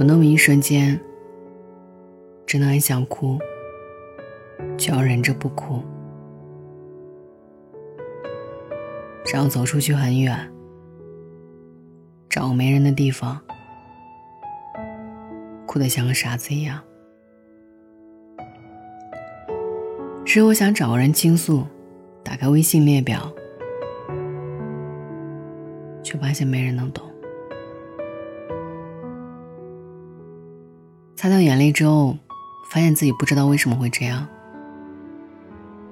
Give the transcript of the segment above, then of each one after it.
有那么一瞬间，真的很想哭，却要忍着不哭，然后走出去很远，找个没人的地方，哭得像个傻子一样。是我想找个人倾诉，打开微信列表，却发现没人能懂。擦掉眼泪之后，发现自己不知道为什么会这样。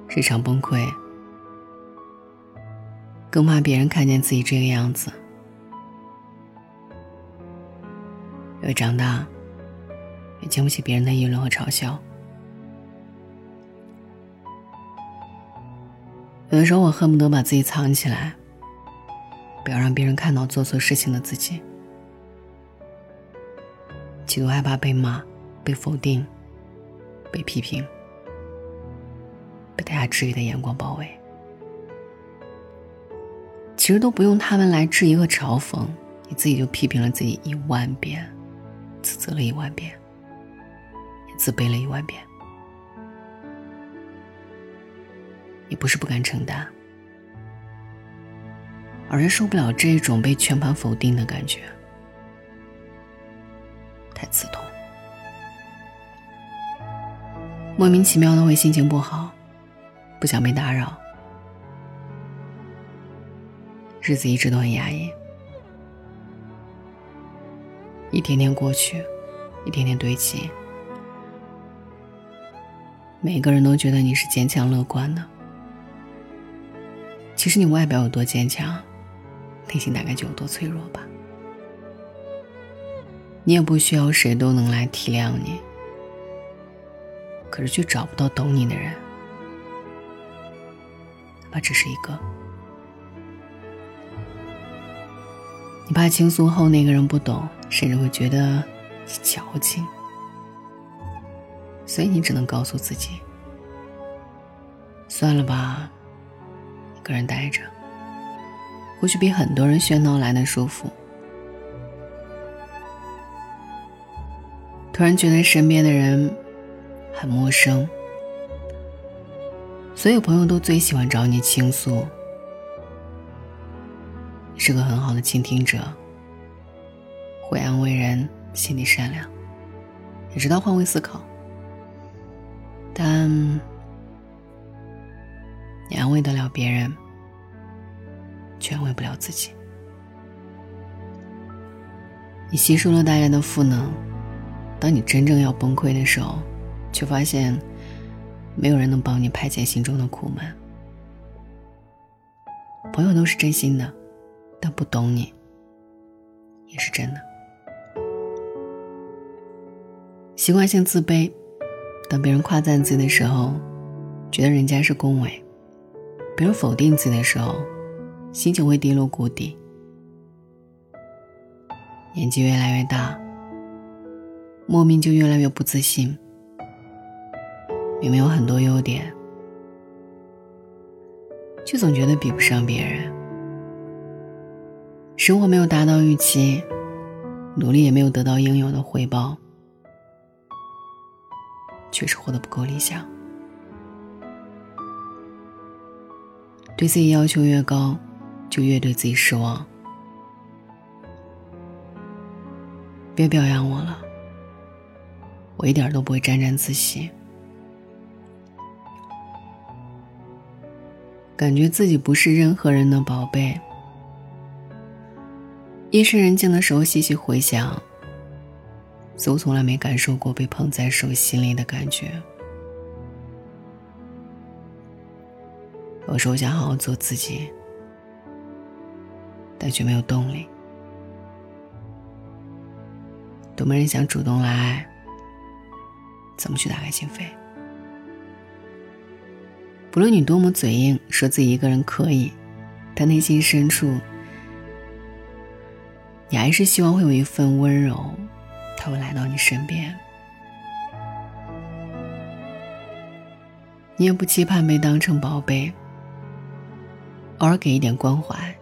日常崩溃，更怕别人看见自己这个样子。越长大，越经不起别人的议论和嘲笑。有的时候，我恨不得把自己藏起来，不要让别人看到做错事情的自己。极度害怕被骂、被否定、被批评、被大家质疑的眼光包围。其实都不用他们来质疑和嘲讽，你自己就批评了自己一万遍，自责了一万遍，也自卑了一万遍。也不是不敢承担，而是受不了这种被全盘否定的感觉。太刺痛，莫名其妙的会心情不好，不想被打扰，日子一直都很压抑，一天天过去，一天天堆积，每个人都觉得你是坚强乐观的，其实你外表有多坚强，内心大概就有多脆弱吧。你也不需要谁都能来体谅你，可是却找不到懂你的人，哪怕只是一个。你怕倾诉后那个人不懂，甚至会觉得你矫情，所以你只能告诉自己：算了吧，一个人待着，或许比很多人喧闹来的舒服。突然觉得身边的人很陌生，所有朋友都最喜欢找你倾诉。你是个很好的倾听者，会安慰人，心地善良，也知道换位思考。但你安慰得了别人，却安慰不了自己。你吸收了大家的负能。当你真正要崩溃的时候，却发现没有人能帮你排解心中的苦闷。朋友都是真心的，但不懂你也是真的。习惯性自卑，当别人夸赞自己的时候，觉得人家是恭维；别人否定自己的时候，心情会低落谷底。年纪越来越大。莫名就越来越不自信，明明有很多优点，却总觉得比不上别人。生活没有达到预期，努力也没有得到应有的回报，确实活得不够理想。对自己要求越高，就越对自己失望。别表扬我了。我一点都不会沾沾自喜，感觉自己不是任何人的宝贝。夜深人静的时候，细细回想，似乎从来没感受过被捧在手心里的感觉。有时候想好好做自己，但却没有动力，都没人想主动来。怎么去打开心扉？不论你多么嘴硬，说自己一个人可以，但内心深处，你还是希望会有一份温柔，他会来到你身边。你也不期盼被当成宝贝，偶尔给一点关怀，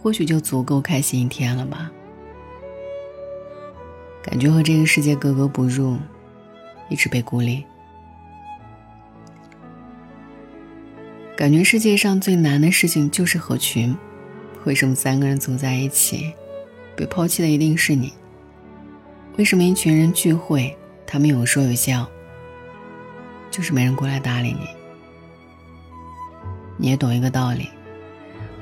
或许就足够开心一天了吧。感觉和这个世界格格不入，一直被孤立。感觉世界上最难的事情就是合群。为什么三个人走在一起，被抛弃的一定是你？为什么一群人聚会，他们有说有笑，就是没人过来搭理你？你也懂一个道理，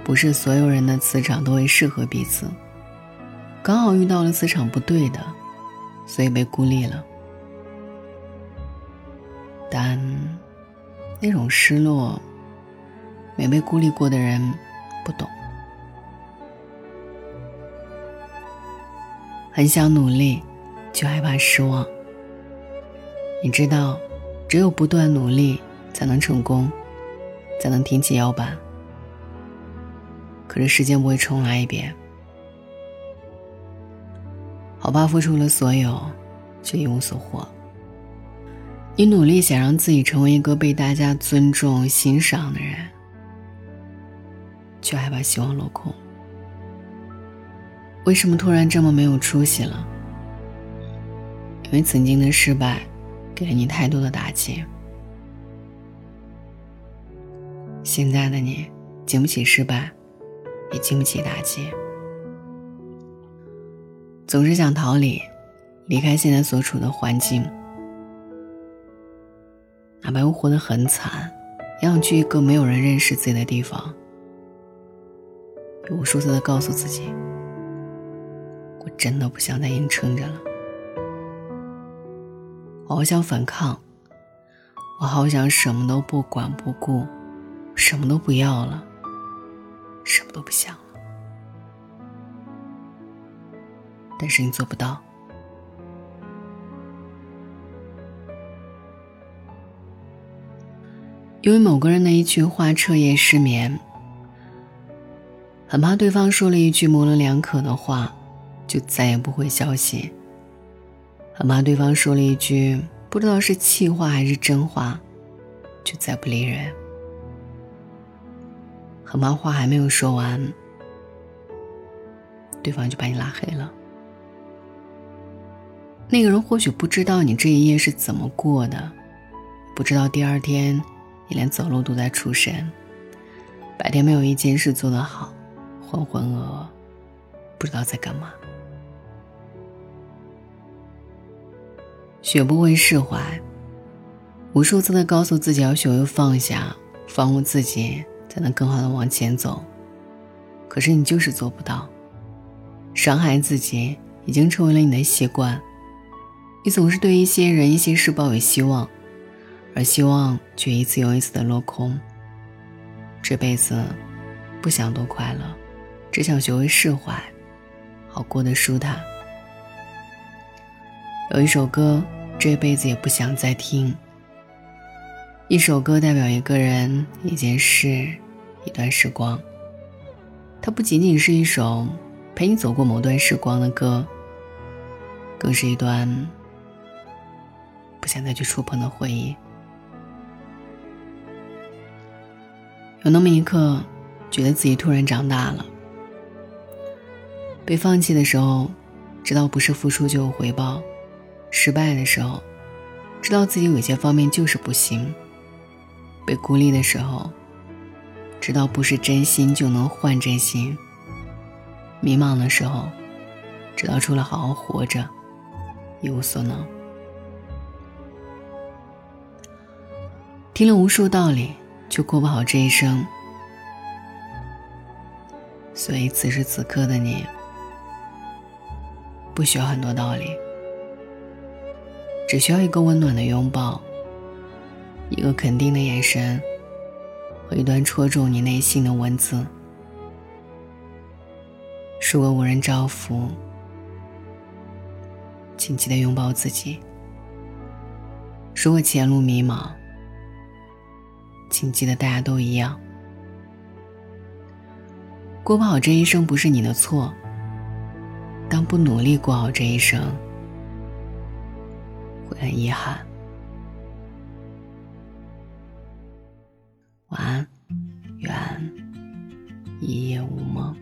不是所有人的磁场都会适合彼此，刚好遇到了磁场不对的，所以被孤立了。但那种失落。没被孤立过的人不懂，很想努力，却害怕失望。你知道，只有不断努力，才能成功，才能挺起腰板。可是时间不会重来一遍，好吧，付出了所有，却一无所获。你努力想让自己成为一个被大家尊重、欣赏的人。却害怕希望落空。为什么突然这么没有出息了？因为曾经的失败，给了你太多的打击。现在的你，经不起失败，也经不起打击，总是想逃离，离开现在所处的环境，哪怕我活得很惨，也想去一个没有人认识自己的地方。无数次的告诉自己，我真的不想再硬撑着了。我好想反抗，我好想什么都不管不顾，什么都不要了，什么都不想了。但是你做不到，因为某个人的一句话彻夜失眠。很怕对方说了一句模棱两可的话，就再也不回消息。很怕对方说了一句不知道是气话还是真话，就再不理人。很怕话还没有说完，对方就把你拉黑了。那个人或许不知道你这一夜是怎么过的，不知道第二天你连走路都在出神，白天没有一件事做得好。浑浑噩噩，不知道在干嘛。学不会释怀，无数次的告诉自己要学会放下，放过自己，才能更好的往前走。可是你就是做不到，伤害自己已经成为了你的习惯。你总是对一些人、一些事抱有希望，而希望却一次又一次的落空。这辈子，不想多快乐。只想学会释怀，好过得舒坦。有一首歌，这辈子也不想再听。一首歌代表一个人、一件事、一段时光。它不仅仅是一首陪你走过某段时光的歌，更是一段不想再去触碰的回忆。有那么一刻，觉得自己突然长大了。被放弃的时候，知道不是付出就有回报；失败的时候，知道自己有些方面就是不行；被孤立的时候，知道不是真心就能换真心；迷茫的时候，知道除了好好活着，一无所能。听了无数道理，就过不好这一生。所以此时此刻的你。不需要很多道理，只需要一个温暖的拥抱，一个肯定的眼神，和一段戳中你内心的文字。如果无人照拂，请记得拥抱自己；如果前路迷茫，请记得大家都一样。过不好这一生不是你的错。当不努力过好这一生，会很遗憾。晚安，愿一夜无梦。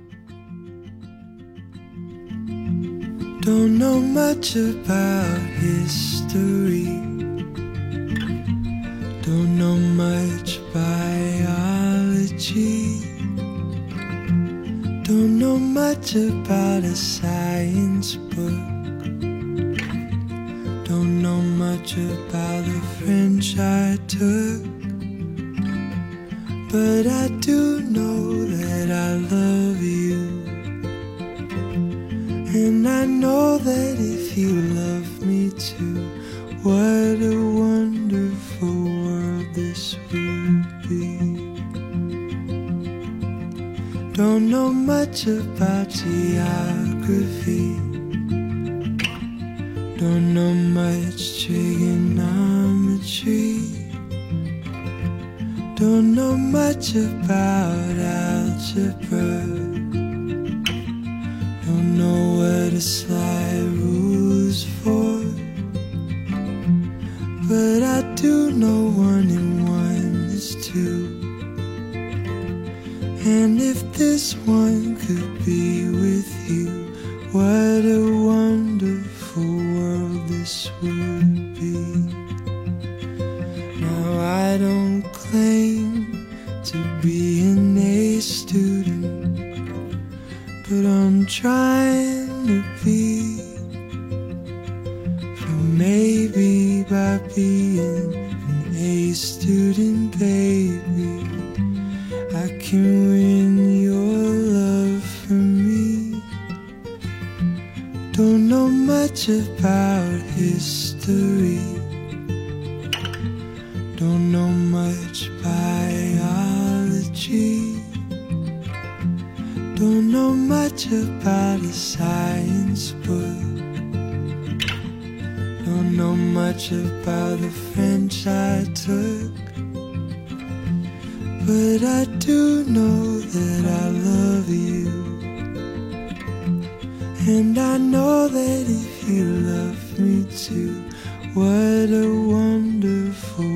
Don't know much about history. Don't know much much about a science book. Don't know much about the French I took. But I do know that I love you. And I know that if you love me too, what much about geography. Don't know much trigonometry. Don't know much about algebra. Don't know what a slide rules for. But I do know one And if this one could be with you, what a wonderful Don't know much about history. Don't know much biology. Don't know much about a science book. Don't know much about the French I took. But I do know that I love you. And I know that if you love me too, what a wonderful